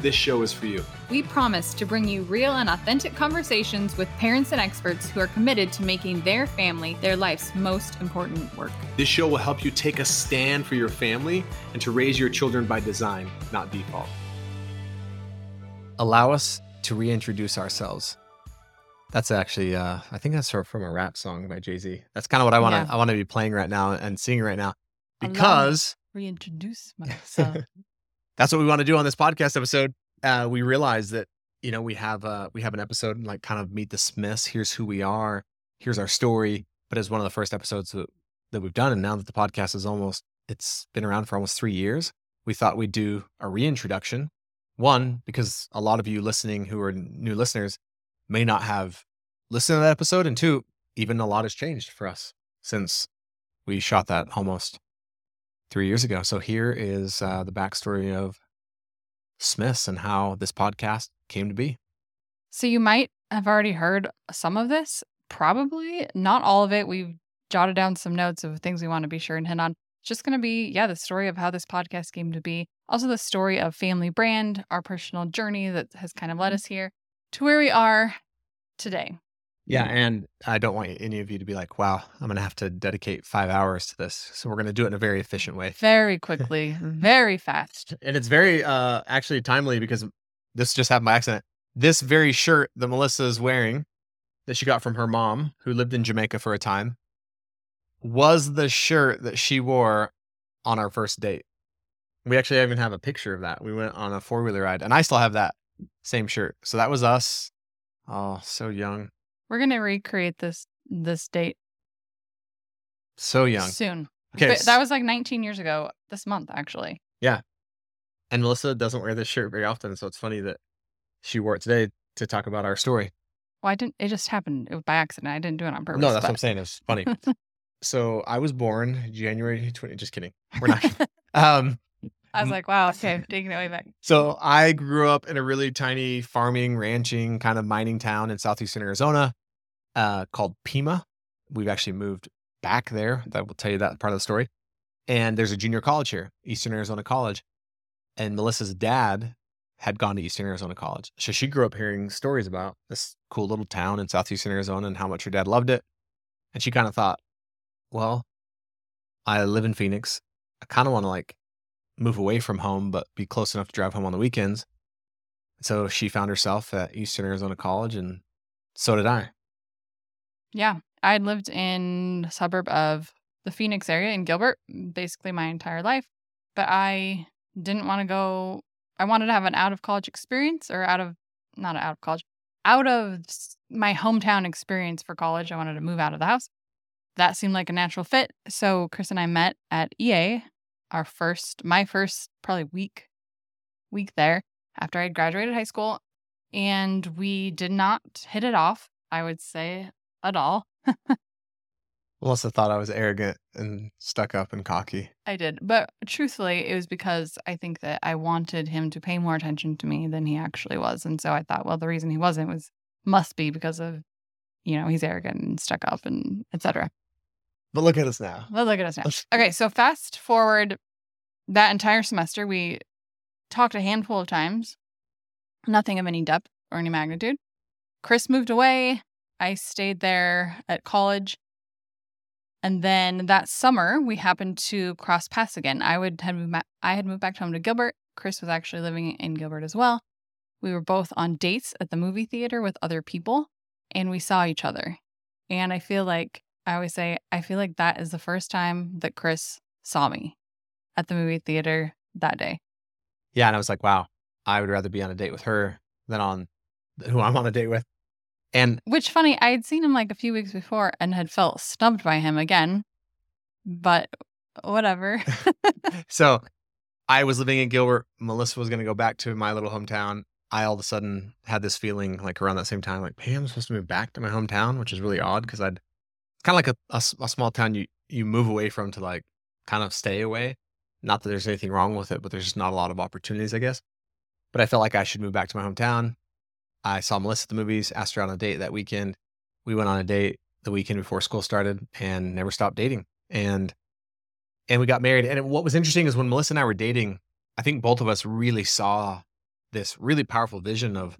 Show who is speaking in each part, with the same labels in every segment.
Speaker 1: this show is for you.
Speaker 2: We promise to bring you real and authentic conversations with parents and experts who are committed to making their family their life's most important work.
Speaker 1: This show will help you take a stand for your family and to raise your children by design, not default.
Speaker 3: Allow us to reintroduce ourselves. That's actually, uh, I think that's from a rap song by Jay-Z. That's kind of what I want to,
Speaker 2: Yeah.
Speaker 3: I want to be playing right now and singing right now, because
Speaker 2: Reintroduce myself.
Speaker 3: that's what we want to do on this podcast episode. Uh, we realize that you know we have uh we have an episode and like kind of meet the Smiths. Here's who we are. Here's our story. But it's one of the first episodes that, that we've done, and now that the podcast is almost it's been around for almost three years, we thought we'd do a reintroduction. One because a lot of you listening who are new listeners may not have listened to that episode, and two, even a lot has changed for us since we shot that almost three years ago. So here is uh, the backstory of Smiths and how this podcast came to be.
Speaker 2: so you might have already heard some of this, probably not all of it. We've jotted down some notes of things we want to be sure and hit on. It's just going to be, yeah, the story of how this podcast came to be. Also, the story of Family Brand, our personal journey that has kind of led us here to where we are today.
Speaker 3: Yeah, and I don't want any of you to be like, "Wow, I'm going to have to dedicate five hours to this." So we're going to do it in a very efficient way,
Speaker 2: Very quickly, very fast.
Speaker 3: and it's very uh actually timely because this just happened by accident. This very shirt that Melissa is wearing, that she got from her mom, who lived in Jamaica for a time, was the shirt that she wore on our first date. We actually even have a picture of that. We went on a four wheeler ride, and I still have that same shirt. So that was us. Oh, so young,
Speaker 2: We're going to recreate this this date
Speaker 3: so young.
Speaker 2: soon.
Speaker 3: Okay,
Speaker 2: But that was like 19 years ago this month, actually.
Speaker 3: Yeah, and Melissa doesn't wear this shirt very often, so it's funny that she wore it today to talk about our story.
Speaker 2: Well, I didn't, it just happened it was by accident. I didn't do it on purpose.
Speaker 3: no, that's what I'm saying. It's funny. so I was born January 20. Just kidding. We're not. um.
Speaker 2: I was like, wow, okay, taking it way back.
Speaker 3: So I grew up in a really tiny farming, ranching, kind of mining town in southeastern Arizona, uh, called Pima. We've actually moved back there. That will tell you that part of the story. And there's a junior college here, Eastern Arizona College. And Melissa's dad had gone to Eastern Arizona College. So she grew up hearing stories about this cool little town in southeastern Arizona and how much her dad loved it. And she kind of thought, well, I live in Phoenix. I kind of want to like move away from home, but be close enough to drive home on the weekends. So she found herself at Eastern Arizona College, and so did I.
Speaker 2: Yeah. I had lived in the suburb of the Phoenix area in Gilbert mm, basically my entire life, but I didn't want to go. I wanted to have an out of college experience or out of, not out of college, out of my hometown experience for college. I wanted to move out of the house. That seemed like a natural fit. So Chris and I met at EA, our first, my first probably week, week there after I had graduated high school. And we did not hit it off, I would say, at all.
Speaker 3: Melissa thought I was arrogant and stuck up and cocky.
Speaker 2: I did. But truthfully, it was because I think that I wanted him to pay more attention to me than he actually was. And so I thought, well, the reason he wasn't was must be because of, you know, he's arrogant and stuck up and etc.
Speaker 3: But look at us now.
Speaker 2: Well, look at us now. Okay, so fast forward that entire semester, we talked a handful of times, nothing of any depth or any magnitude. Chris moved away. I stayed there at college. And then that summer, we happened to cross paths again. I would had moved, I had moved back home to Gilbert. Chris was actually living in Gilbert as well. We were both on dates at the movie theater with other people, and we saw each other. And I feel like I always say, I feel like that is the first time that Chris saw me at the movie theater that day.
Speaker 3: Yeah, and I was like, wow, I would rather be on a date with her than on who I'm on a date with. And
Speaker 2: Which funny, I had seen him like a few weeks before and had felt snubbed by him again. But whatever.
Speaker 3: so I was living in Gilbert. Melissa was going to go back to my little hometown. I all of a sudden had this feeling like around that same time, like, hey, I'm supposed to move back to my hometown, which is really odd because I'd kind of like a a small town you you move away from to like kind of stay away. Not that there's anything wrong with it, but there's just not a lot of opportunities, I guess. But I felt like I should move back to my hometown. I saw Melissa at the movies, asked her on a date that weekend. We went on a date the weekend before school started and never stopped dating. And and we got married. And what was interesting is when Melissa and I were dating, I think both of us really saw this really powerful vision of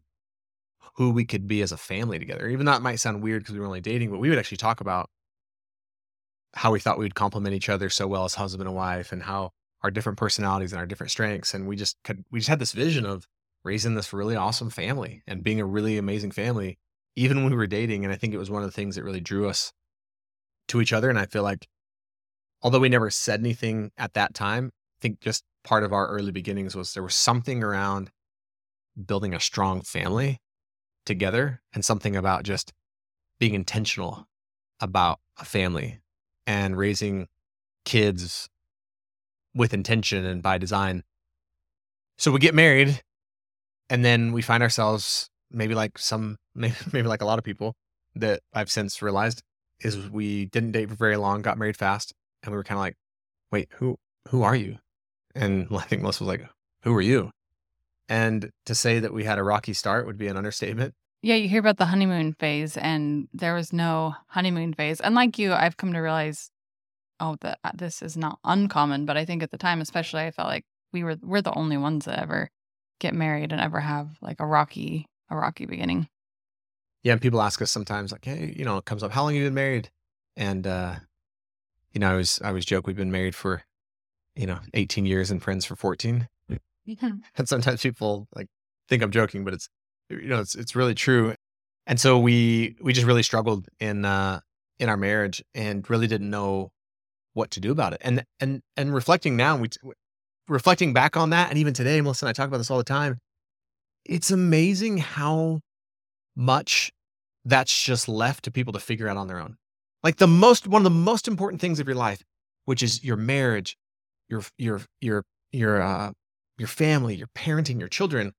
Speaker 3: who we could be as a family together. Even though it might sound weird because we were only dating, but we would actually talk about how we thought we would complement each other so well as husband and wife and how our different personalities and our different strengths. And we just could, we just had this vision of raising this really awesome family and being a really amazing family, even when we were dating. And I think it was one of the things that really drew us to each other. And I feel like, although we never said anything at that time, I think just part of our early beginnings was there was something around building a strong family together and something about just being intentional about a family and raising kids with intention and by design. So we get married and then we find ourselves maybe like some maybe, like a lot of people that I've since realized is we didn't date for very long, got married fast, and we were kind of like, "Wait, who who are you?" And I think Melissa was like, "Who are you?" And to say that we had a rocky start would be an understatement.
Speaker 2: Yeah, you hear about the honeymoon phase, and there was no honeymoon phase. And like you, I've come to realize, oh, that uh, this is not uncommon. But I think at the time, especially, I felt like we were we're the only ones that ever get married and ever have like a rocky a rocky beginning.
Speaker 3: Yeah, and people ask us sometimes, like, "Hey, you know, it comes up, how long have you been married?" And uh, you know, I was I always joke we've been married for, you know, 18 years and friends for 14. and sometimes people like think I'm joking, but it's you know it's it's really true. And so we we just really struggled in uh in our marriage and really didn't know what to do about it. And and and reflecting now, we reflecting back on that, and even today, Melissa and I talk about this all the time. It's amazing how much that's just left to people to figure out on their own. Like the most one of the most important things of your life, which is your marriage, your your your your uh your family, your parenting, your children.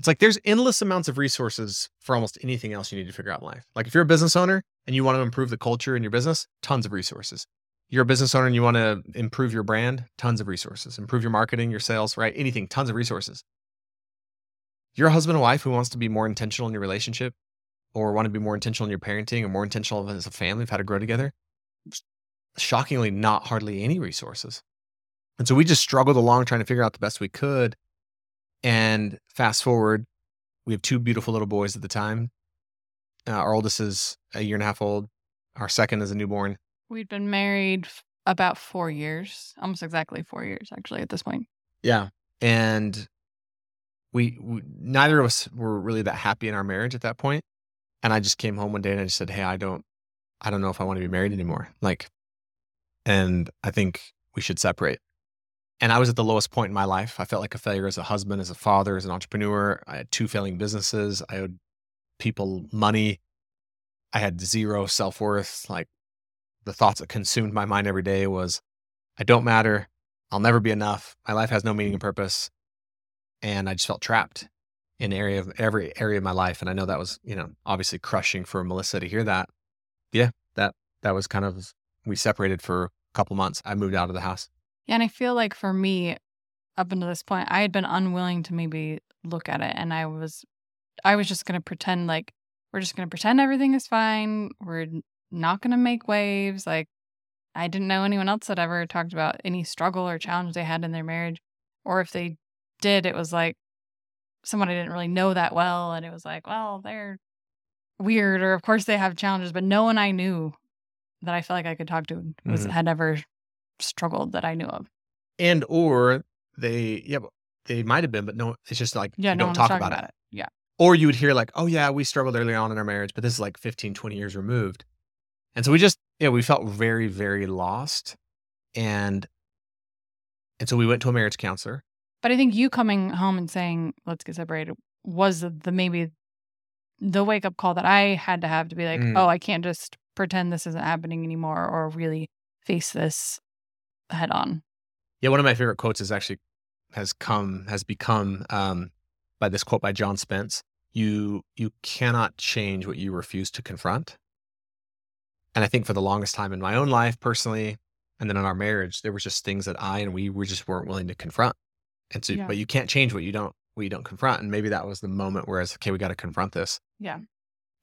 Speaker 3: It's like there's endless amounts of resources for almost anything else you need to figure out in life. Like if you're a business owner and you want to improve the culture in your business, tons of resources. You're a business owner and you want to improve your brand, tons of resources. Improve your marketing, your sales, right? Anything, tons of resources. You're a husband and wife who wants to be more intentional in your relationship or want to be more intentional in your parenting or more intentional as a family of how to grow together. Shockingly, not hardly any resources. And so we just struggled along trying to figure out the best we could. And fast forward, we have two beautiful little boys at the time. Uh, our oldest is a year and a half old. Our second is a newborn.
Speaker 2: We'd been married f- about four years, almost exactly four years, actually, at this point.
Speaker 3: Yeah. And we, we neither of us were really that happy in our marriage at that point. And I just came home one day and I just said, Hey, I don't I don't know if I want to be married anymore. Like and I think we should separate. And I was at the lowest point in my life. I felt like a failure as a husband, as a father, as an entrepreneur. I had two failing businesses. I owed people money. I had zero self worth. Like the thoughts that consumed my mind every day was, I don't matter. I'll never be enough. My life has no meaning and mm-hmm. purpose. And I just felt trapped in area of every area of my life. And I know that was, you know, obviously crushing for Melissa to hear that. Yeah, that that was kind of we separated for a couple months. I moved out of the house.
Speaker 2: Yeah, and I feel like for me, up until this point, I had been unwilling to maybe look at it, and I was, I was just gonna pretend like we're just gonna pretend everything is fine. We're not gonna make waves. Like I didn't know anyone else that ever talked about any struggle or challenge they had in their marriage, or if they did, it was like someone I didn't really know that well, and it was like, well, they're weird, or of course they have challenges, but no one I knew that I felt like I could talk to was
Speaker 3: Mhm.
Speaker 2: had ever struggled that I knew of.
Speaker 3: And or they yeah, they might have been, but no, it's just like
Speaker 2: Yeah, no
Speaker 3: don't talk
Speaker 2: talking
Speaker 3: about, it.
Speaker 2: Yeah.
Speaker 3: Or you would hear like, oh yeah, we struggled early on in our marriage, but this is like 15, 20 years removed. And so we just, yeah, we felt very, very lost. And and so we went to a marriage counselor.
Speaker 2: But I think you coming home and saying, let's get separated was the, the maybe the wake up call that I had to have to be like,
Speaker 3: Mm.
Speaker 2: oh, I can't just pretend this isn't happening anymore or really face this head on.
Speaker 3: Yeah, one of my favorite quotes is actually has come, has become um by this quote by John Spence. You you cannot change what you refuse to confront. And I think for the longest time in my own life personally, and then in our marriage, there was just things that I and we were just weren't willing to confront. And so,
Speaker 2: Yeah.
Speaker 3: but you can't change what you don't what you don't confront. And maybe that was the moment where it's okay, we got to confront this.
Speaker 2: Yeah.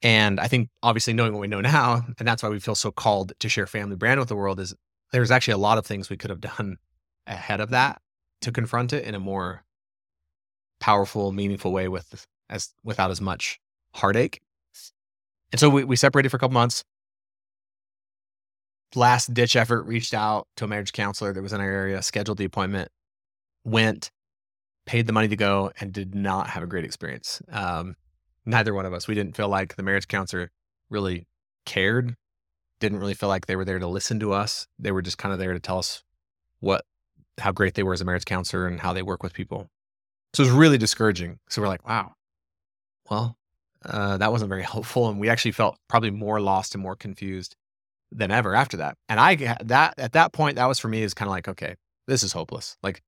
Speaker 3: And I think obviously knowing what we know now, and that's why we feel so called to share family brand with the world, is there's actually a lot of things we could have done ahead of that to confront it in a more powerful, meaningful way with as without as much heartache. And so we, we separated for a couple months. Last ditch effort, reached out to a marriage counselor that was in our area, scheduled the appointment, went, paid the money to go, and did not have a great experience. Um, neither one of us. We didn't feel like the marriage counselor really cared. Didn't really feel like they were there to listen to us. They were just kind of there to tell us what, how great they were as a marriage counselor and how they work with people. So it was really discouraging. So we're like, wow, well, uh, that wasn't very helpful, and we actually felt probably more lost and more confused than ever after that. And I that at that point, that was for me is kind of like, okay, this is hopeless. Like,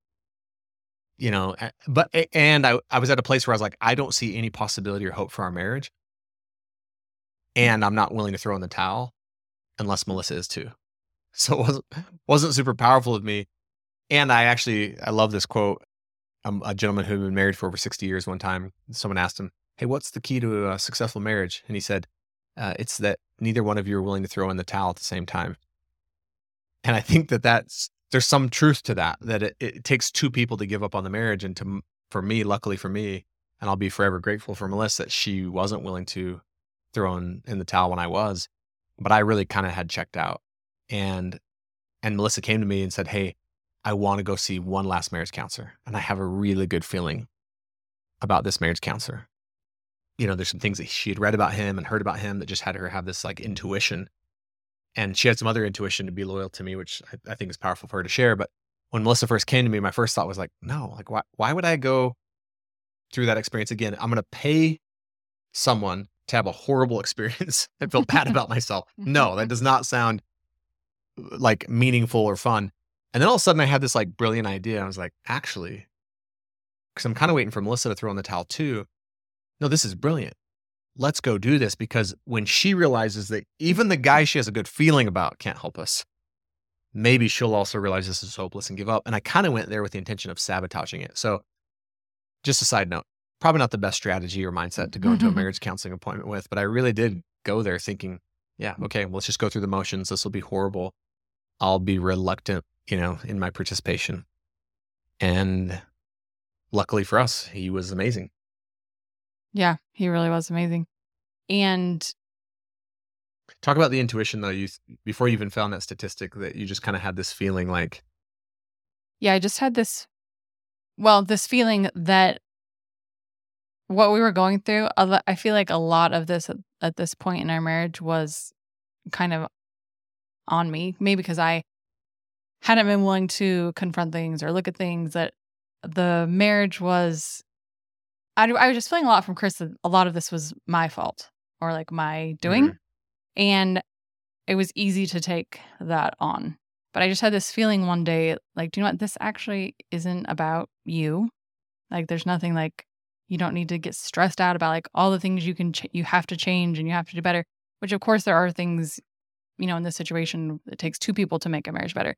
Speaker 3: you know, but and I I was at a place where I was like, I don't see any possibility or hope for our marriage, and I'm not willing to throw in the towel unless Melissa is too. So it wasn't wasn't super powerful of me. And I actually I love this quote. Um, a gentleman who had been married for over 60 years one time, someone asked him, Hey, what's the key to a successful marriage? And he said, uh, It's that neither one of you are willing to throw in the towel at the same time. And I think that that's, there's some truth to that, that it, it takes two people to give up on the marriage. And to, for me, luckily for me, and I'll be forever grateful for Melissa that she wasn't willing to throw in, in the towel when I was, but I really kind of had checked out. And, and Melissa came to me and said, Hey, I want to go see one last marriage counselor. And I have a really good feeling about this marriage counselor. You know, there's some things that she had read about him and heard about him that just had her have this like intuition. And she had some other intuition to be loyal to me, which I, I think is powerful for her to share. But when Melissa first came to me, my first thought was like, no, like why why would I go through that experience again? I'm gonna pay someone to have a horrible experience and feel bad about myself. Mm-hmm. No, that does not sound uh, like meaningful or fun. And then all of a sudden I had this like brilliant idea. I was like, actually, because I'm kind of waiting for Melissa to throw in the towel too. No, this is brilliant. Let's go do this because when she realizes that even the guy she has a good feeling about can't help us, maybe she'll also realize this is hopeless and give up. And I kind of went there with the intention of sabotaging it. So, just a side note, probably not the best strategy or mindset to go into a mm-hmm. marriage counseling appointment with, but I really did go there thinking, yeah, okay, well, let's just go through the motions. This will be horrible. I'll be reluctant, you know, in my participation. And luckily for us, he was amazing.
Speaker 2: Yeah, he really was amazing. And
Speaker 3: Talk about the intuition though. You before you even found that statistic that you just kind of had this feeling like,
Speaker 2: yeah, I just had this, well, this feeling that what we were going through, I feel like a lot of this at, this point in our marriage was kind of on me, maybe because I hadn't been willing to confront things or look at things that the marriage was. I, I was just feeling a lot from Chris that a lot of this was my fault or like my doing. Mm-hmm. And it was easy to take that on. But I just had this feeling one day, like, do you know what? This actually isn't about you. Like, there's nothing like you don't need to get stressed out about like all the things you can, ch- you have to change and you have to do better. Which, of course, there are things, you know, in this situation, it takes two people to make a marriage better.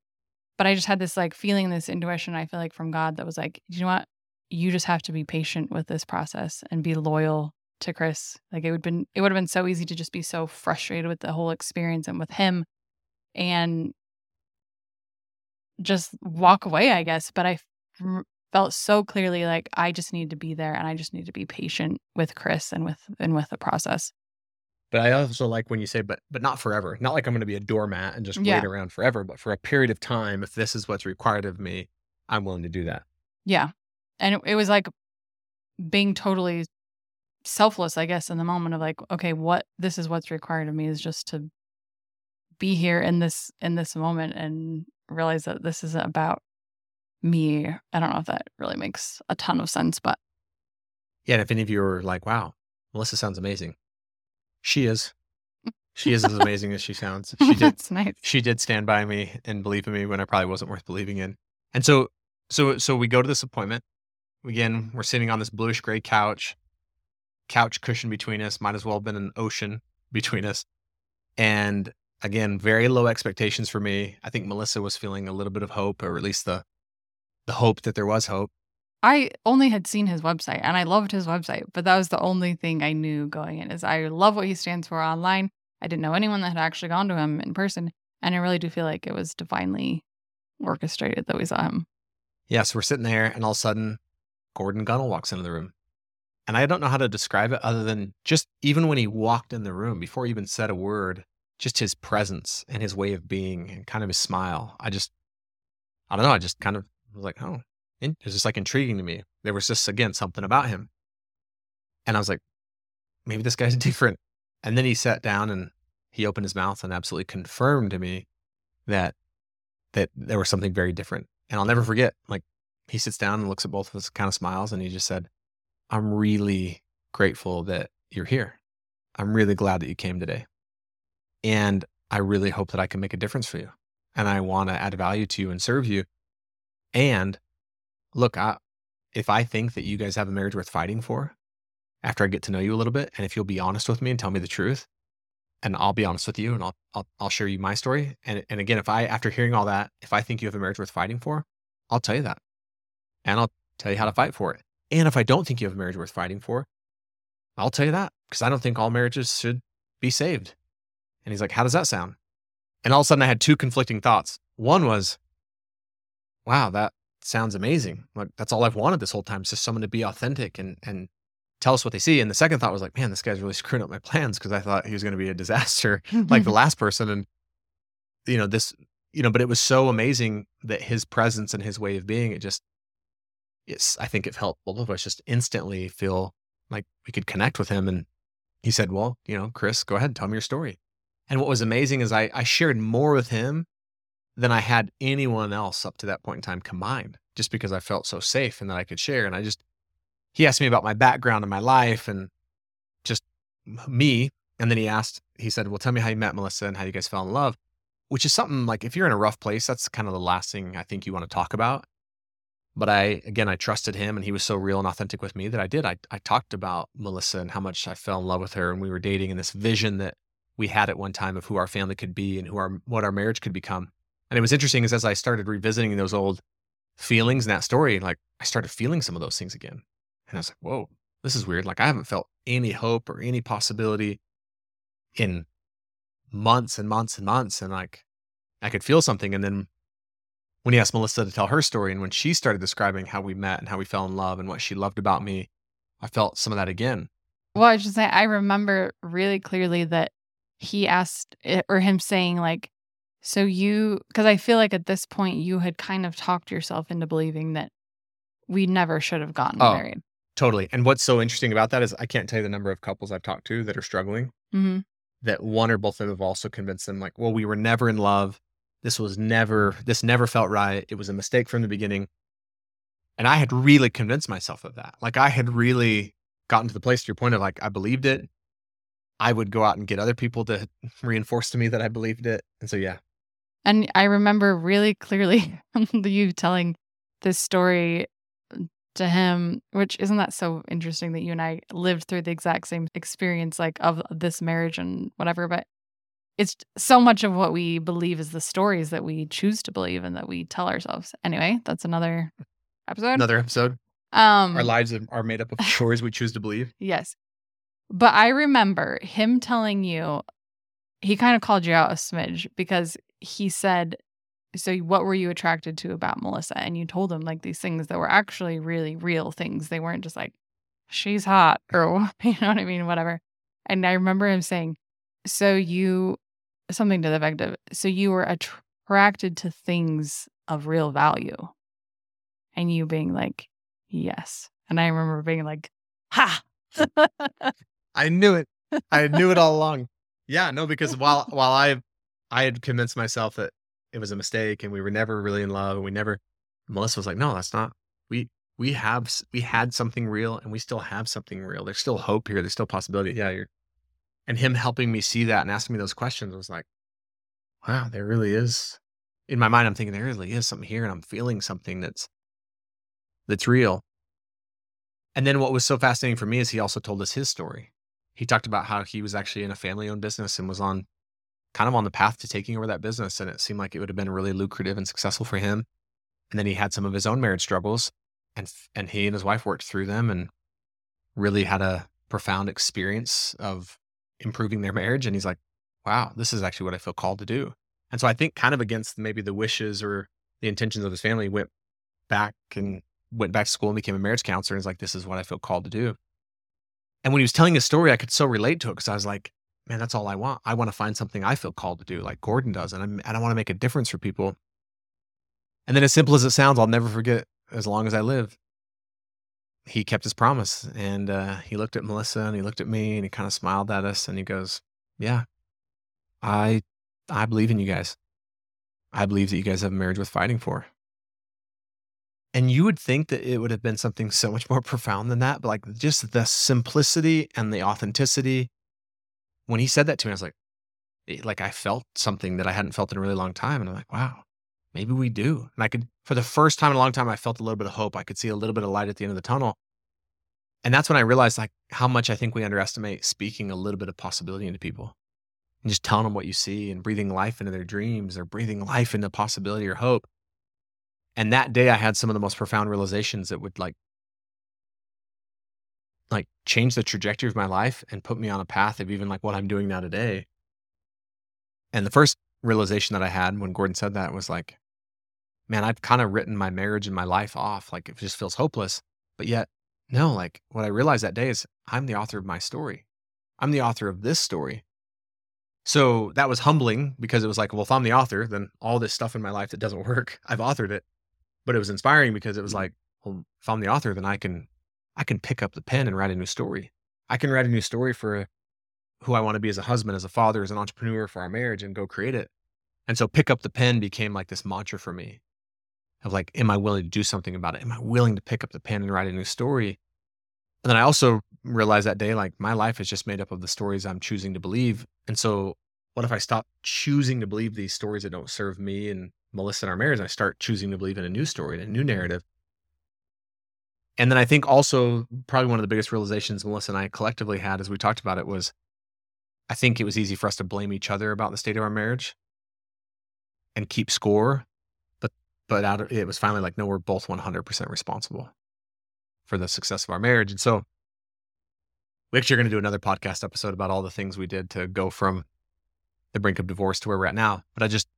Speaker 2: But I just had this like feeling, this intuition, I feel like from God that was like, you know what? You just have to be patient with this process and be loyal to Chris. Like it would been it would have been so easy to just be so frustrated with the whole experience and with him and just walk away, I guess. But I felt so clearly like I just need to be there and I just need to be patient with Chris and with and with the process.
Speaker 3: But I also like when you say, but but not forever. Not like I'm going to be a doormat and just
Speaker 2: Yeah.
Speaker 3: wait around forever. But for a period of time, if this is what's required of me, I'm willing to do that.
Speaker 2: Yeah. And it, it was like being totally selfless, I guess, in the moment of like, okay, what this is what's required of me is just to be here in this in this moment and realize that this isn't about me. I don't know if that really makes a ton of sense, but
Speaker 3: Yeah. And if any of you are like, wow, Melissa sounds amazing, she is. She is as amazing as she sounds. She did.
Speaker 2: that's nice.
Speaker 3: She did stand by me and believe in me when I probably wasn't worth believing in. And so, so, so we go to this appointment. again, we're sitting on this bluish gray couch, couch cushion between us. Might as well have been an ocean between us. And again, very low expectations for me. I think Melissa was feeling a little bit of hope, or at least the the hope that there was hope.
Speaker 2: I only had seen his website and I loved his website, but that was the only thing I knew going in is I love what he stands for online. I didn't know anyone that had actually gone to him in person. And I really do feel like it was divinely orchestrated that we saw him.
Speaker 3: Yeah, so we're sitting there and all of a sudden Gordon Gunnell walks into the room. And I don't know how to describe it other than just even when he walked in the room, before he even said a word, just his presence and his way of being and kind of his smile. I just, I don't know. I just kind of was like, oh, it was just like intriguing to me. There was just, again, something about him. And I was like, maybe this guy's different. And then he sat down and he opened his mouth and absolutely confirmed to me that that there was something very different. And I'll never forget, like he sits down and looks at both of us, kind of smiles, and he just said, I'm really grateful that you're here. I'm really glad that you came today. And I really hope that I can make a difference for you. And I want to add value to you and serve you. And look, I, if I think that you guys have a marriage worth fighting for, after I get to know you a little bit, and if you'll be honest with me and tell me the truth, and I'll be honest with you, and I'll I'll, I'll share you my story. And and again, if I after hearing all that, if I think you have a marriage worth fighting for, I'll tell you that, and I'll tell you how to fight for it. And if I don't think you have a marriage worth fighting for, I'll tell you that because I don't think all marriages should be saved. And he's like, How does that sound? And all of a sudden, I had two conflicting thoughts. One was, Wow, that sounds amazing. Like that's all I've wanted this whole time, is just someone to be authentic and and tell us what they see. And the second thought was like, man, this guy's really screwing up my plans because I thought he was going to be a disaster like the last person. And you know, this, you know, but it was so amazing that his presence and his way of being, it just it's I think it helped both of us just instantly feel like we could connect with him. And he said, Well, you know, Chris, go ahead, and tell me your story. And what was amazing is I, I shared more with him than I had anyone else up to that point in time combined, just because I felt so safe and that I could share. And I just, he asked me about my background and my life and just me. And then he asked, he said, Well, tell me how you met Melissa and how you guys fell in love, which is something like if you're in a rough place, that's kind of the last thing I think you want to talk about. But I, again, I trusted him and he was so real and authentic with me that I did. I, I talked about Melissa and how much I fell in love with her and we were dating and this vision that we had at one time of who our family could be and who our, what our marriage could become. And it was interesting is as I started revisiting those old feelings in that story, like I started feeling some of those things again. And I was like, whoa, this is weird. Like I haven't felt any hope or any possibility in months and months and months. And like I could feel something. And then when he asked Melissa to tell her story and when she started describing how we met and how we fell in love and what she loved about me, I felt some of that again.
Speaker 2: Well, I should say, I remember really clearly that he asked eh, or him saying, like, so you, because I feel like at this point you had kind of talked yourself into believing that we never should have gotten
Speaker 3: Oh.
Speaker 2: married.
Speaker 3: Totally. And what's so interesting about that is I can't tell you the number of couples I've talked to that are struggling
Speaker 2: hmm
Speaker 3: that one or both of them have also convinced them like, well, we were never in love. This was never, this never felt right. It was a mistake from the beginning. And I had really convinced myself of that. Like I had really gotten to the place to your point of like, I believed it. I would go out and get other people to reinforce to me that I believed it. And so, yeah,
Speaker 2: And I remember really clearly you telling this story to him, which isn't that so interesting that you and I lived through the exact same experience, like of this marriage and whatever. But it's so much of what we believe is the stories that we choose to believe and that we tell ourselves. Anyway, that's another episode.
Speaker 3: another episode.
Speaker 2: um,
Speaker 3: Our lives are- are made up of stories we choose to believe.
Speaker 2: Yes. But I remember him telling you, he kind of called you out a smidge because he said, So what were you attracted to about Melissa? And you told him like these things that were actually really real things. They weren't just like, she's hot or, you know what I mean? Whatever. And I remember him saying, So you, something to the effect of, So you were attracted to things of real value. And you being like, Yes. And I remember being like, Ha.
Speaker 3: I knew it. I knew it all along. Yeah, no, because while while I I had convinced myself that it was a mistake and we were never really in love and we never Melissa was like, no, that's not. We we have we had something real and we still have something real. There's still hope here. There's still possibility. Yeah, you're and him helping me see that and asking me those questions was like, wow, there really is. In my mind, I'm thinking there really is something here, and I'm feeling something that's that's real. And then what was so fascinating for me is he also told us his story. He talked about how he was actually in a family owned business and was on kind of on the path to taking over that business. And it seemed like it would have been really lucrative and successful for him. And then he had some of his own marriage struggles and, and he and his wife worked through them and really had a profound experience of improving their marriage. And he's like, wow, this is actually what I feel called to do. And so I think kind of against maybe the wishes or the intentions of his family, went back and went back to school and became a marriage counselor. And he's like, this is what I feel called to do. And when he was telling his story, I could so relate to it because I was like, man, that's all I want. I want to find something I feel called to do, like Gordon does. And, I'm, and I want to make a difference for people. And then, as simple as it sounds, I'll never forget as long as I live. He kept his promise and uh, he looked at Melissa and he looked at me and he kind of smiled at us and he goes, Yeah, I, I believe in you guys. I believe that you guys have a marriage worth fighting for. And you would think that it would have been something so much more profound than that, but like just the simplicity and the authenticity. When he said that to me, I was like, it, like I felt something that I hadn't felt in a really long time. And I'm like, wow, maybe we do. And I could, for the first time in a long time, I felt a little bit of hope. I could see a little bit of light at the end of the tunnel. And that's when I realized like how much I think we underestimate speaking a little bit of possibility into people and just telling them what you see and breathing life into their dreams or breathing life into possibility or hope. And that day I had some of the most profound realizations that would like like change the trajectory of my life and put me on a path of even like what I'm doing now today. And the first realization that I had when Gordon said that was like, man, I've kind of written my marriage and my life off. Like it just feels hopeless. But yet, no, like what I realized that day is I'm the author of my story. I'm the author of this story. So that was humbling because it was like, well, if I'm the author, then all this stuff in my life that doesn't work, I've authored it. But it was inspiring because it was mm. like, well, if I'm the author, then I can I can pick up the pen and write a new story. I can write a new story for who I want to be as a husband, as a father, as an entrepreneur for our marriage and go create it. And so pick up the pen became like this mantra for me of like, am I willing to do something about it? Am I willing to pick up the pen and write a new story? And then I also realized that day, like my life is just made up of the stories I'm choosing to believe. And so what if I stop choosing to believe these stories that don't serve me and Melissa and our marriage? And I start choosing to believe in a new story and a new narrative. And then I think also probably one of the biggest realizations Melissa and I collectively had as we talked about it was I think it was easy for us to blame each other about the state of our marriage and keep score. But but out of, it was finally like, no, we're both 100% responsible for the success of our marriage. And so we actually are going to do another podcast episode about all the things we did to go from the brink of divorce to where we're at now. But I just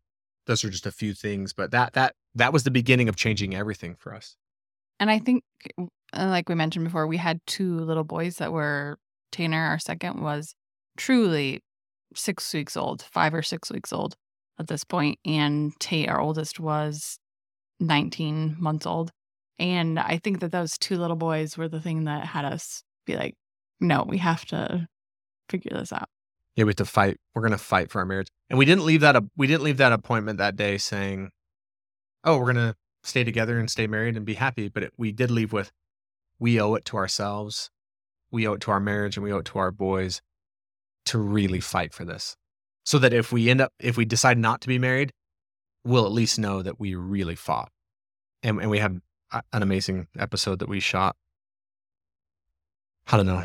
Speaker 3: those are just a few things. But that that that was the beginning of changing everything for us.
Speaker 2: And I think, uh, like we mentioned before, we had two little boys that were Tanner, our second, was truly six weeks old, five or six weeks old at this point, and Tate, our oldest, was 19 months old. And I think that those two little boys were the thing that had us be like, no, we have to figure this out.
Speaker 3: Yeah, we have to fight. We're going to fight for our marriage. And we didn't leave that, we didn't leave that appointment that day saying, oh, we're going to stay together and stay married and be happy. But it, we did leave with, we owe it to ourselves. We owe it to our marriage and we owe it to our boys to really fight for this. So that if we end up, if we decide not to be married, we'll at least know that we really fought. And, and we have an amazing episode that we shot. I don't know,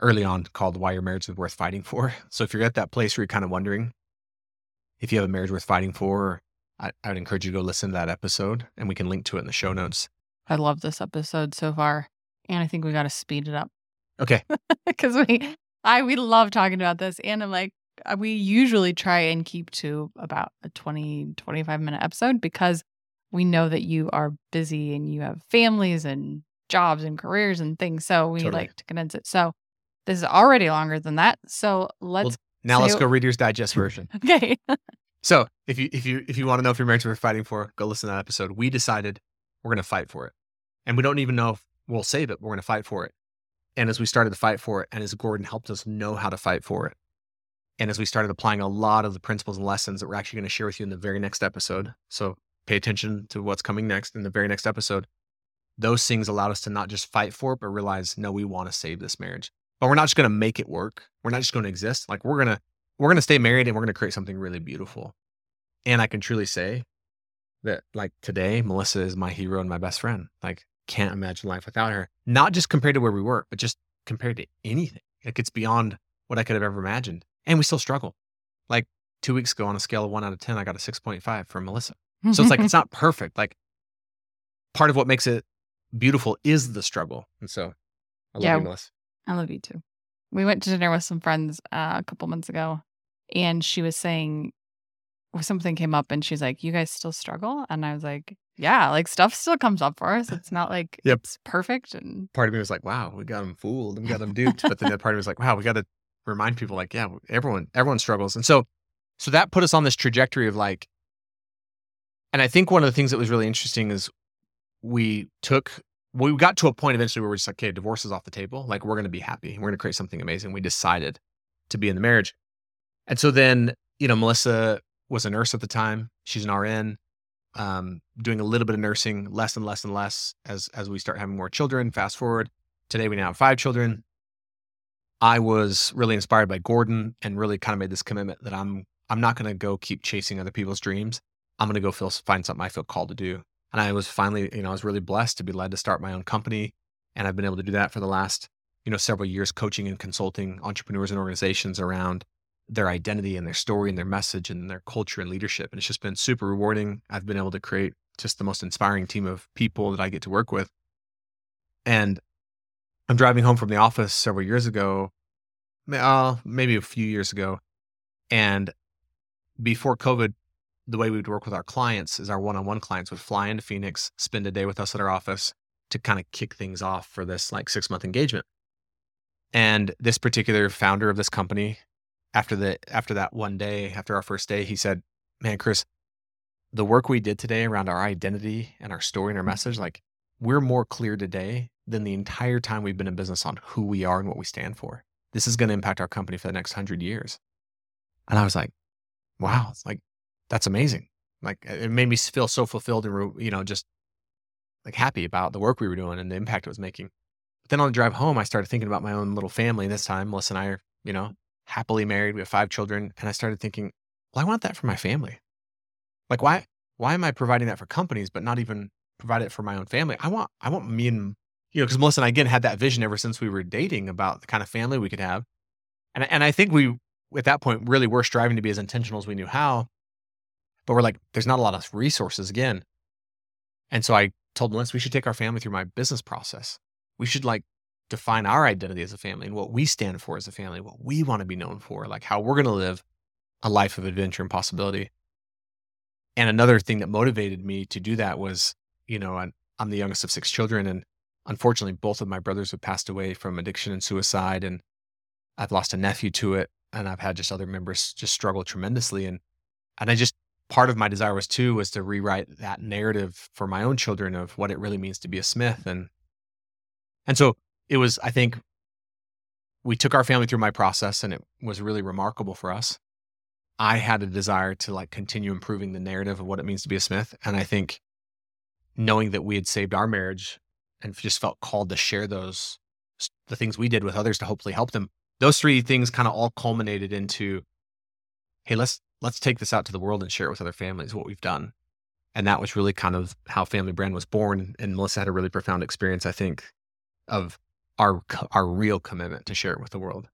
Speaker 3: early on called Why Your Marriage is Worth Fighting For. So if you're at that place where you're kind of wondering if you have a marriage worth fighting for, I, I would encourage you to go listen to that episode and we can link to it in the show notes.
Speaker 2: I love this episode so far. And I think we got to speed it up.
Speaker 3: Okay.
Speaker 2: Because we, I, we love talking about this. And I'm like, uh, we usually try and keep to about a 20, 25 minute episode because we know that you are busy and you have families and jobs and careers and things. So we totally. like to condense it. So this is already longer than that. So let's well,
Speaker 3: now let's go Reader's Digest version.
Speaker 2: okay.
Speaker 3: So if you if you if you want to know if your marriage worth fighting for, go listen to that episode. We decided we're gonna fight for it. And we don't even know if we'll save it, we're gonna fight for it. And as we started to fight for it, and as Gordon helped us know how to fight for it, and as we started applying a lot of the principles and lessons that we're actually going to share with you in the very next episode. So pay attention to what's coming next in the very next episode. Those things allowed us to not just fight for it, but realize, no, we want to save this marriage. But we're not just going to make it work. We're not just going to exist. Like we're going to, we're going to stay married and we're going to create something really beautiful. And I can truly say that like today, Melissa is my hero and my best friend. Like can't imagine life without her. Not just compared to where we were, but just compared to anything. Like it's beyond what I could have ever imagined. And we still struggle. Like two weeks ago on a scale of one out of 10, I got a 6.5 from Melissa. So it's like, it's not perfect. Like part of what makes it beautiful is the struggle. And so I love
Speaker 2: Yeah.
Speaker 3: you, Melissa.
Speaker 2: I love you too. We went to dinner with some friends uh, a couple months ago, and she was saying something came up, and she's like, "You guys still struggle?" And I was like, "Yeah, like stuff still comes up for us. It's not like
Speaker 3: Yep.
Speaker 2: it's perfect." And
Speaker 3: Part of me was like, wow, we got them fooled and we got them duped. But then the part of me was like, wow, we got to remind people like, yeah, everyone, everyone struggles. And so, so that put us on this trajectory of like, and I think one of the things that was really interesting is we took we got to a point eventually where we're just like, okay, divorce is off the table. Like we're going to be happy. We're going to create something amazing. We decided to be in the marriage. And so then, you know, Melissa was a nurse at the time. She's an RN, um, doing a little bit of nursing, less and less and less as as we start having more children. Fast forward, today we now have five children. I was really inspired by Gordon and really kind of made this commitment that I'm I'm not going to go keep chasing other people's dreams. I'm going to go feel find something I feel called to do. And I was finally, you know, I was really blessed to be led to start my own company, and I've been able to do that for the last, you know, several years, coaching and consulting entrepreneurs and organizations around their identity and their story and their message and their culture and leadership. And it's just been super rewarding. I've been able to create just the most inspiring team of people that I get to work with. And I'm driving home from the office several years ago, uh, maybe a few years ago. And before COVID, the way we would work with our clients is our one on one clients would fly into Phoenix, spend a day with us at our office to kind of kick things off for this like six month engagement. And this particular founder of this company, after the after that one day, after our first day, he said, Man, Chris, the work we did today around our identity and our story and our mm-hmm. message, like we're more clear today than the entire time we've been in business on who we are and what we stand for. This is going to impact our company for the next hundred years. And I was like, wow, it's like, that's amazing. Like it made me feel so fulfilled and, you know, just like happy about the work we were doing and the impact it was making. But then on the drive home, I started thinking about my own little family. This time, Melissa and I are, you know, happily married. We have five children. And I started thinking, well, I want that for my family. Like, why, why am I providing that for companies, but not even provide it for my own family? I want, I want me and, you know, because Melissa and I again had that vision ever since we were dating about the kind of family we could have. And, and I think we, at that point, really were striving to be as intentional as we knew how. But we're like, there's not a lot of resources again. And so I told Melissa we should take our family through my business process. We should like define our identity as a family and what we stand for as a family, what we want to be known for, like how we're going to live a life of adventure and possibility. And another thing that motivated me to do that was, you know, I'm, I'm the youngest of six children. And unfortunately, both of my brothers have passed away from addiction and suicide. And I've lost a nephew to it. And I've had just other members just struggle tremendously. And, and I just, part of my desire was too, was to rewrite that narrative for my own children of what it really means to be a Smith. And, and so it was, I think we took our family through my process and it was really remarkable for us. I had a desire to like continue improving the narrative of what it means to be a Smith. And I think knowing that we had saved our marriage and just felt called to share those, the things we did with others to hopefully help them. Those three things kind of all culminated into, hey, let's let's take this out to the world and share it with other families, what we've done. And that was really kind of how Family Brand was born. And Melissa had a really profound experience, I think, of our our real commitment to share it with the world.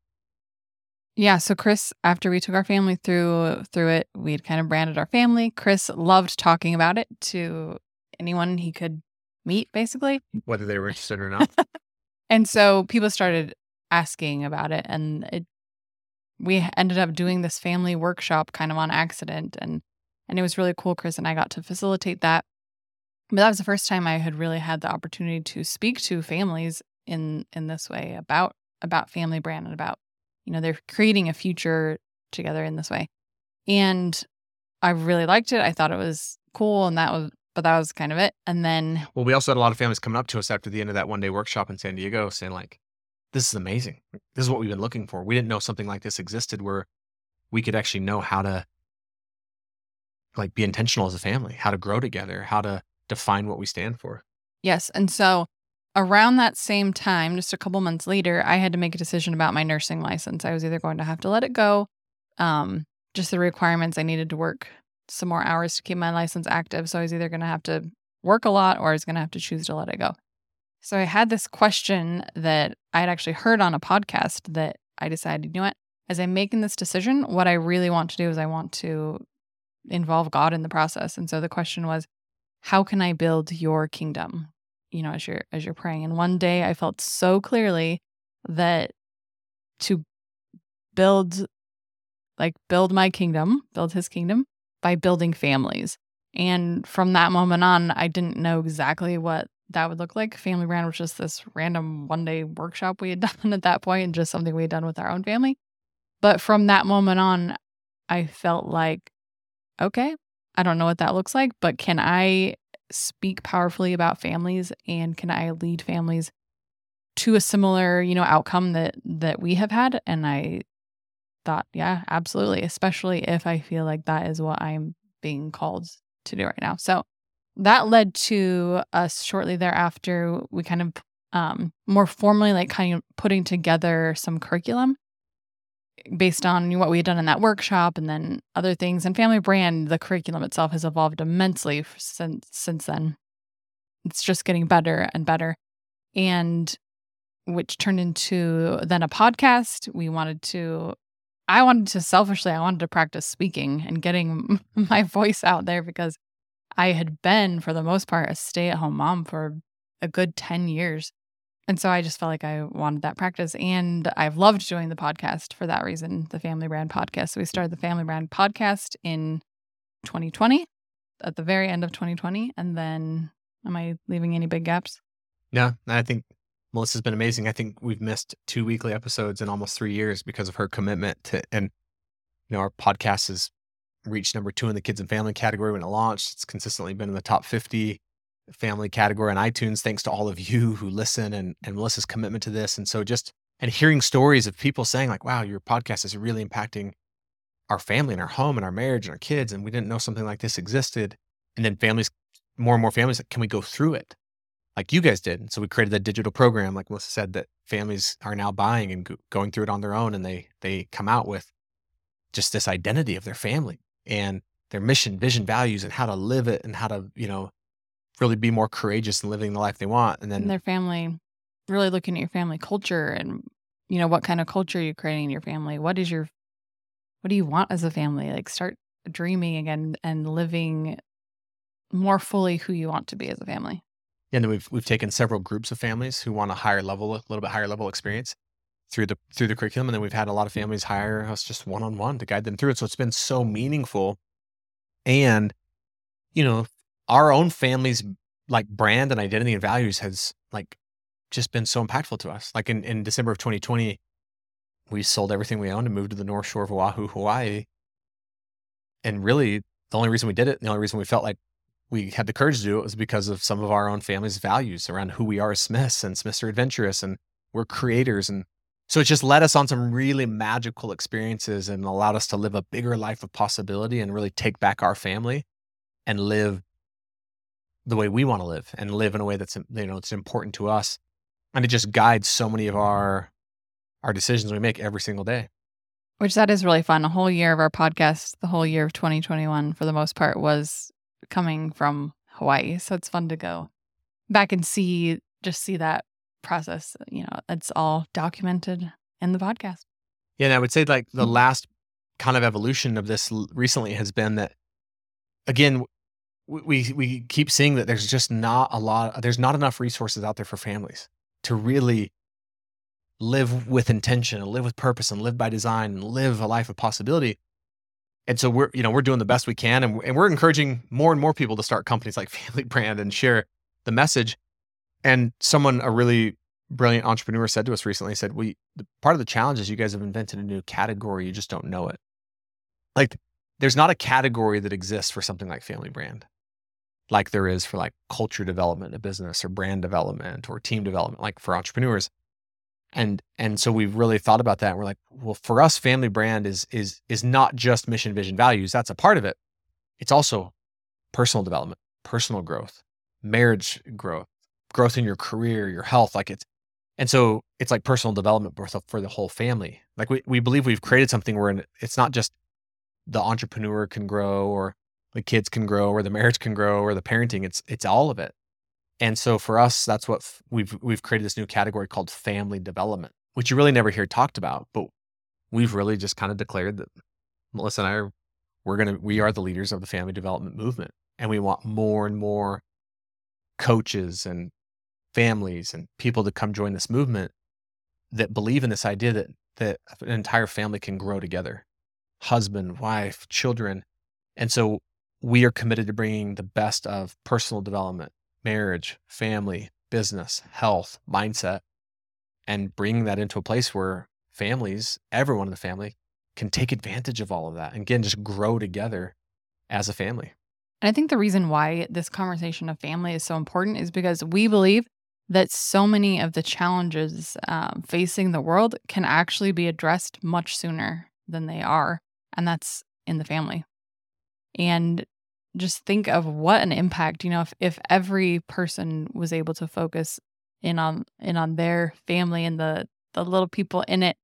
Speaker 2: Yeah, so Chris, after we took our family through through it, we had kind of branded our family. Chris loved talking about it to anyone he could meet, basically.
Speaker 3: Whether they were interested or not.
Speaker 2: And so people started asking about it, and it we ended up doing this family workshop kind of on accident, and and it was really cool. Chris and I got to facilitate that. But that was the first time I had really had the opportunity to speak to families in in this way about about family brand and about you know they're creating a future together in this way and i really liked it i thought it was cool and that was but that was kind of it and then
Speaker 3: Well, we also had a lot of families coming up to us after the end of that one day workshop in San Diego saying, like, this is amazing. This is what we've been looking for. We didn't know something like this existed where we could actually know how to like be intentional as a family, how to grow together, how to define what we stand for.
Speaker 2: yes and so around that same time just a couple months later i had to make a decision about my nursing license i was either going to have to let it go um just the requirements i needed to work some more hours to keep my license active so i was either going to have to work a lot or i was going to have to choose to let it go So I had this question that I had actually heard on a podcast that I decided, you know what, as I'm making this decision, what I really want to do is I want to involve God in the process. And so the question was, how can I build your kingdom? You know, as you're as you're praying. And one day I felt so clearly that to build like build my kingdom, build his kingdom by building families. And from that moment on, I didn't know exactly what that would look like. Family Brand was just this random one day workshop we had done at that point and just something we had done with our own family. But from that moment on, I felt like, okay, I don't know what that looks like, but can I speak powerfully about families and can I lead families to a similar, you know, outcome that that we have had? And I thought, yeah, absolutely, especially if I feel like that is what I'm being called to do right now. So that led to us shortly thereafter, we kind of um, more formally like kind of putting together some curriculum based on what we had done in that workshop and then other things. And family brand the curriculum itself has evolved immensely since since then. It's just getting better and better. And which turned into then a podcast. We wanted to i wanted to selfishly i wanted to practice speaking and getting my voice out there because i had been for the most part a stay-at-home mom for a good 10 years and so I just felt like I wanted that practice. And I've loved doing the podcast for that reason, the Family Brand podcast. So we started the Family Brand podcast in 2020, at the very end of 2020. And then, am I leaving any big gaps?
Speaker 3: No, I think Melissa's been amazing. I think we've missed two weekly episodes in almost three years because of her commitment to, and, you know, our podcast has reached number two in the kids and family category when it launched. It's consistently been in the top 50 family category on iTunes, thanks to all of you who listen and, and Melissa's commitment to this. And so just, and hearing stories of people saying, like, wow, your podcast is really impacting our family and our home and our marriage and our kids. And we didn't know something like this existed. And then families, more and more families, can we go through it like you guys did? And so we created that digital program, like Melissa said, that families are now buying and go- going through it on their own. And they, they come out with just this identity of their family and their mission, vision, values, and how to live it and how to, you know, really be more courageous in living the life they want. And then
Speaker 2: and their family, really looking at your family culture and, you know, what kind of culture you're creating in your family. What is your, what do you want as a family? Like start dreaming again and living more fully who you want to be as a family.
Speaker 3: Yeah, And then we've we've taken several groups of families who want a higher level, a little bit higher level experience through the through the curriculum. And then we've had a lot of families hire us just one on one to guide them through it. So it's been so meaningful. And, you know, our own family's like brand and identity and values has like just been so impactful to us. Like in, in December of 2020, we sold everything we owned and moved to the North Shore of Oahu, Hawaii. And really, the only reason we did it, the only reason we felt like we had the courage to do it was because of some of our own family's values around who we are as Smiths and Smiths are adventurous and we're creators. And so it just led us on some really magical experiences and allowed us to live a bigger life of possibility and really take back our family and live the way we want to live and live in a way that's you know it's important to us. And it just guides so many of our our decisions we make every single day.
Speaker 2: Which that is really fun. A whole year of our podcast the whole year of 2021 for the most part was coming from hawaii so it's fun to go back and see just see that process you know it's all documented in the podcast.
Speaker 3: Yeah and i would say like the
Speaker 2: Mhm.
Speaker 3: last kind of evolution of this recently has been that again we we we keep seeing that there's just not a lot there's not enough resources out there for families to really live with intention and live with purpose and live by design and live a life of possibility. And so we're you know we're doing the best we can and, and we're encouraging more and more people to start companies like family brand and share the message and someone a really brilliant entrepreneur said to us recently said we part of the challenge is you guys have invented a new category you just don't know it. Like there's not a category that exists for something like family brand like there is for like culture development in a business or brand development or team development like for entrepreneurs. And and so we've really thought about that we're like well for us family brand is is is not just mission vision values that's a part of it. It's also personal development personal growth marriage growth growth in your career your health like it's and so it's like personal development for the- whole family. Like we, we believe we've created something where it's not just the entrepreneur can grow or the kids can grow or the marriage can grow or the parenting it's it's all of it. And so for us, that's what f- we've we've created this new category called family development, which you really never hear talked about, but we've really just kind of declared that Melissa and I are we're gonna we are the leaders of the family development movement, and we want more and more coaches and families and people to come join this movement that believe in this idea that that an entire family can grow together, husband, wife, children, and so we are committed to bringing the best of personal development, marriage, family, business, health, mindset, and bringing that into a place where families, everyone in the family, can take advantage of all of that and again just grow together as a family.
Speaker 2: And I think the reason why this conversation of family is so important is because we believe that so many of the challenges um, facing the world can actually be addressed much sooner than they are. And that's in the family. And just think of what an impact, you know, if, if every person was able to focus in on in on their family and the the little people in it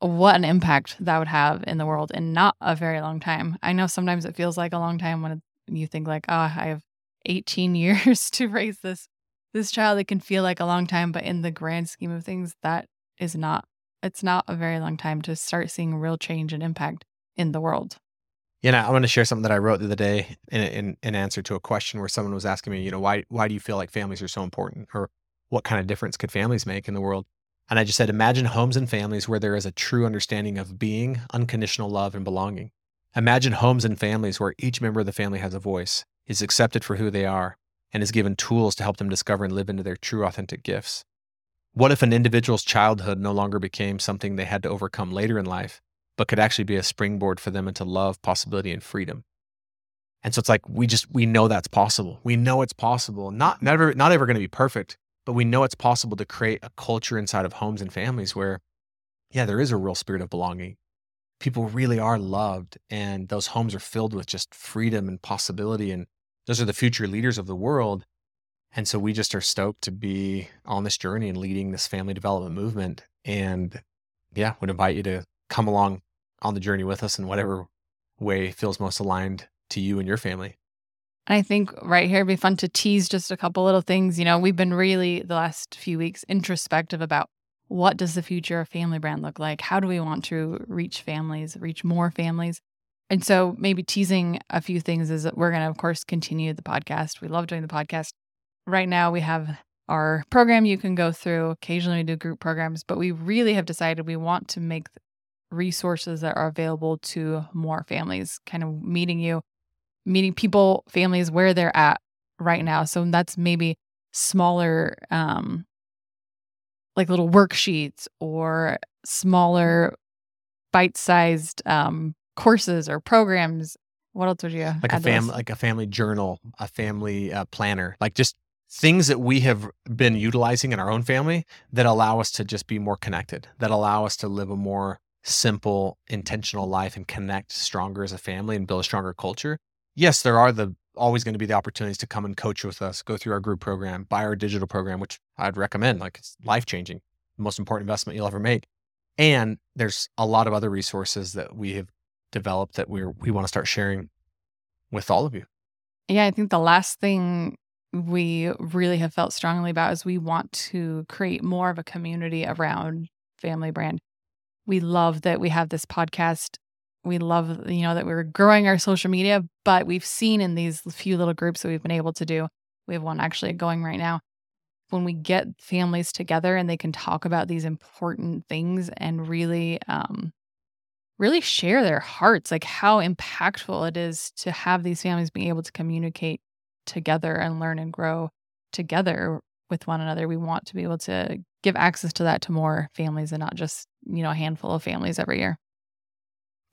Speaker 2: what an impact that would have in the world in not a very long time. I know sometimes it feels like a long time when you think like, oh, I have 18 years to raise this this child. It can feel like a long time, but in the grand scheme of things, that is not. It's not a very long time to start seeing real change and impact in the world.
Speaker 3: You know, I want to share something that I wrote the other day in, in, in answer to a question where someone was asking me, you know, why why do you feel like families are so important, or what kind of difference could families make in the world? And I just said, imagine homes and families where there is a true understanding of being, unconditional love, and belonging. Imagine homes and families where each member of the family has a voice, is accepted for who they are, and is given tools to help them discover and live into their true, authentic gifts. What if an individual's childhood no longer became something they had to overcome later in life, but could actually be a springboard for them into love, possibility, and freedom? And so it's like we just we know that's possible. We know it's possible. Not never not ever going to be perfect, but we know it's possible to create a culture inside of homes and families where, yeah, there is a real spirit of belonging. People really are loved, and those homes are filled with just freedom and possibility. And those are the future leaders of the world. And so we just are stoked to be on this journey and leading this family development movement. And yeah, would invite you to come along on the journey with us in whatever way feels most aligned to you and your family.
Speaker 2: I think right here it'd be fun to tease just a couple little things. You know, we've been really the last few weeks introspective about what does the future of family brand look like? How do we want to reach families, reach more families? And so maybe teasing a few things is that we're going to, of course, continue the podcast. We love doing the podcast. Right now we have our program you can go through. Occasionally we do group programs, but we really have decided we want to make resources that are available to more families, kind of meeting you meeting people, families where they're at right now. So that's maybe smaller, um, like little worksheets or smaller bite sized um, courses or programs. What else would you
Speaker 3: like a family like a family journal, a family uh, planner, like just things that we have been utilizing in our own family that allow us to just be more connected, that allow us to live a more simple, intentional life and connect stronger as a family and build a stronger culture yes, there are the always going to be the opportunities to come and coach with us, go through our group program, buy our digital program, which I'd recommend. Like it's life changing, the most important investment you'll ever make. And there's a lot of other resources that we have developed that we we want to start sharing with all of you.
Speaker 2: Yeah, I think the last thing we really have felt strongly about is we want to create more of a community around family brand. We love that we have this podcast we love you know that we're growing our social media but we've seen in these few little groups that we've been able to do we have one actually going right now when we get families together and they can talk about these important things and really um really share their hearts like how impactful it is to have these families being able to communicate together and learn and grow together with one another we want to be able to give access to that to more families and not just you know a handful of families every year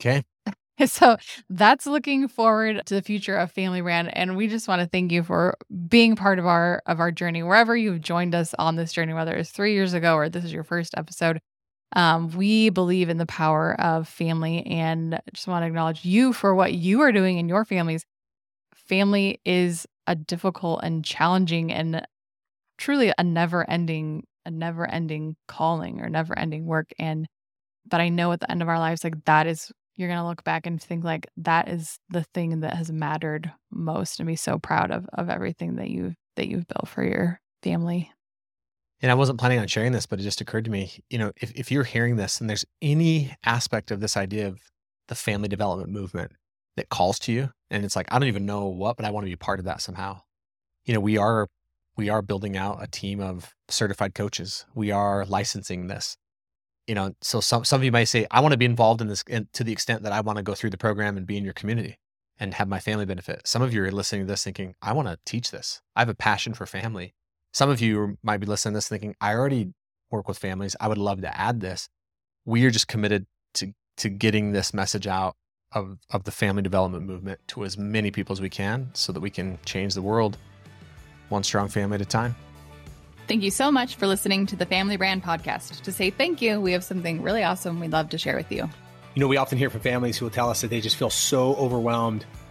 Speaker 3: Okay.
Speaker 2: So that's looking forward to the future of Family Brand, and we just want to thank you for being part of our of our journey wherever you've joined us on this journey, whether it's three years ago or this is your first episode. Um, we believe in the power of family, and just want to acknowledge you for what you are doing in your families. Family is a difficult and challenging and truly a never ending a never ending calling or never ending work and but I know at the end of our lives like that is you're going to look back and think like that is the thing that has mattered most and be so proud of of everything that you've that you've built for your family.
Speaker 3: And I wasn't planning on sharing this, but it just occurred to me, you know, if, if you're hearing this and there's any aspect of this idea of the family development movement that calls to you, and it's like, I don't even know what, but I want to be part of that somehow. You know, we are we are building out a team of certified coaches. We are licensing this. You know, so some some of you might say, I want to be involved in this in, to the extent that I want to go through the program and be in your community and have my family benefit. Some of you are listening to this thinking, I want to teach this. I have a passion for family. Some of you might be listening to this thinking, I already work with families. I would love to add this. We are just committed to to getting this message out of, of the family development movement to as many people as we can so that we can change the world one strong family at a time.
Speaker 2: Thank you so much for listening to the Family Brand Podcast. To say thank you, we have something really awesome we'd love to share with you.
Speaker 1: You know, we often hear from families who will tell us that they just feel so overwhelmed